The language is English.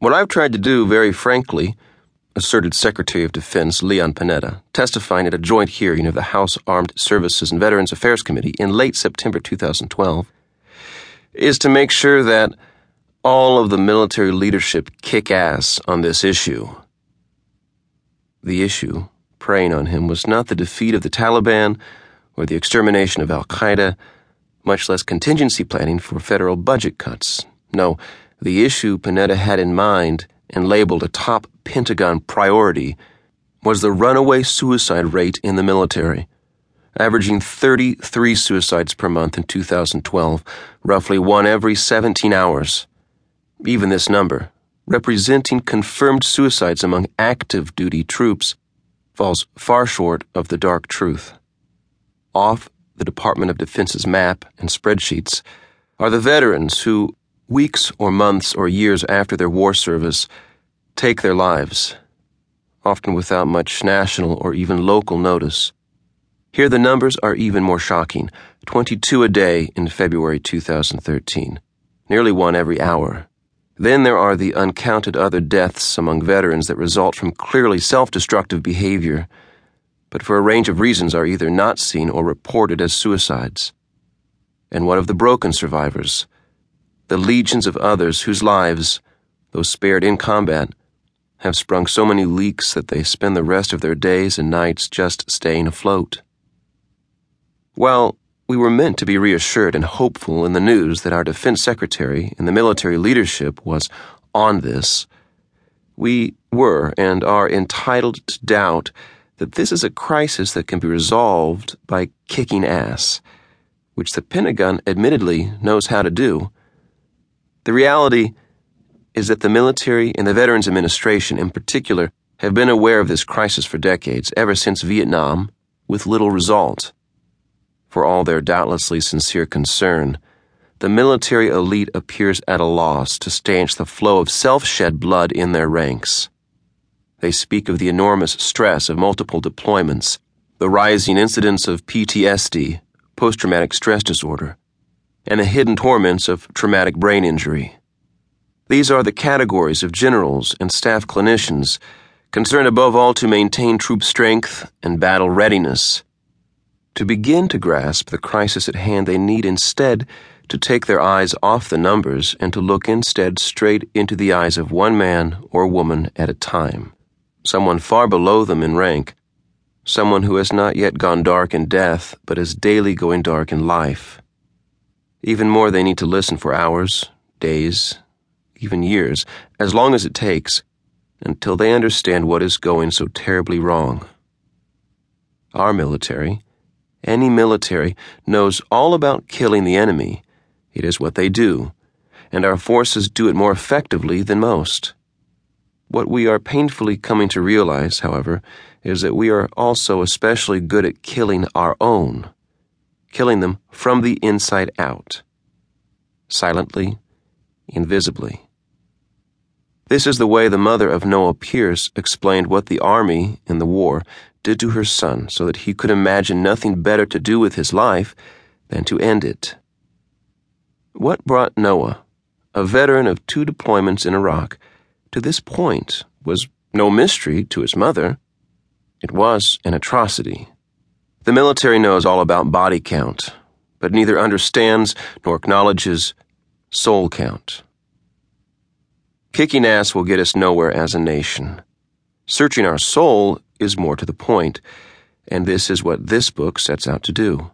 What I've tried to do, very frankly, asserted Secretary of Defense Leon Panetta, testifying at a joint hearing of the House Armed Services and Veterans Affairs Committee in late September 2012, is to make sure that all of the military leadership kick ass on this issue. The issue, preying on him, was not the defeat of the Taliban or the extermination of Al Qaeda, much less contingency planning for federal budget cuts. No, the issue Panetta had in mind and labeled a top Pentagon priority was the runaway suicide rate in the military, averaging 33 suicides per month in 2012, roughly one every 17 hours. Even this number, representing confirmed suicides among active duty troops, falls far short of the dark truth. Off the Department of Defense's map and spreadsheets are the veterans who, weeks or months or years after their war service, take their lives, often without much national or even local notice. Here the numbers are even more shocking 22 a day in February 2013, nearly one every hour. Then there are the uncounted other deaths among veterans that result from clearly self destructive behavior, but for a range of reasons are either not seen or reported as suicides. And what of the broken survivors? The legions of others whose lives, though spared in combat, have sprung so many leaks that they spend the rest of their days and nights just staying afloat. Well, we were meant to be reassured and hopeful in the news that our defense secretary and the military leadership was on this. We were and are entitled to doubt that this is a crisis that can be resolved by kicking ass, which the Pentagon admittedly knows how to do. The reality is that the military and the Veterans Administration in particular have been aware of this crisis for decades, ever since Vietnam, with little result. For all their doubtlessly sincere concern, the military elite appears at a loss to stanch the flow of self shed blood in their ranks. They speak of the enormous stress of multiple deployments, the rising incidence of PTSD, post traumatic stress disorder, and the hidden torments of traumatic brain injury. These are the categories of generals and staff clinicians concerned above all to maintain troop strength and battle readiness. To begin to grasp the crisis at hand, they need instead to take their eyes off the numbers and to look instead straight into the eyes of one man or woman at a time, someone far below them in rank, someone who has not yet gone dark in death, but is daily going dark in life. Even more, they need to listen for hours, days, even years, as long as it takes, until they understand what is going so terribly wrong. Our military, any military, knows all about killing the enemy. It is what they do, and our forces do it more effectively than most. What we are painfully coming to realize, however, is that we are also especially good at killing our own, killing them from the inside out, silently, invisibly. This is the way the mother of Noah Pierce explained what the army in the war did to her son so that he could imagine nothing better to do with his life than to end it. What brought Noah, a veteran of two deployments in Iraq, to this point was no mystery to his mother. It was an atrocity. The military knows all about body count, but neither understands nor acknowledges soul count. Kicking ass will get us nowhere as a nation. Searching our soul is more to the point, and this is what this book sets out to do.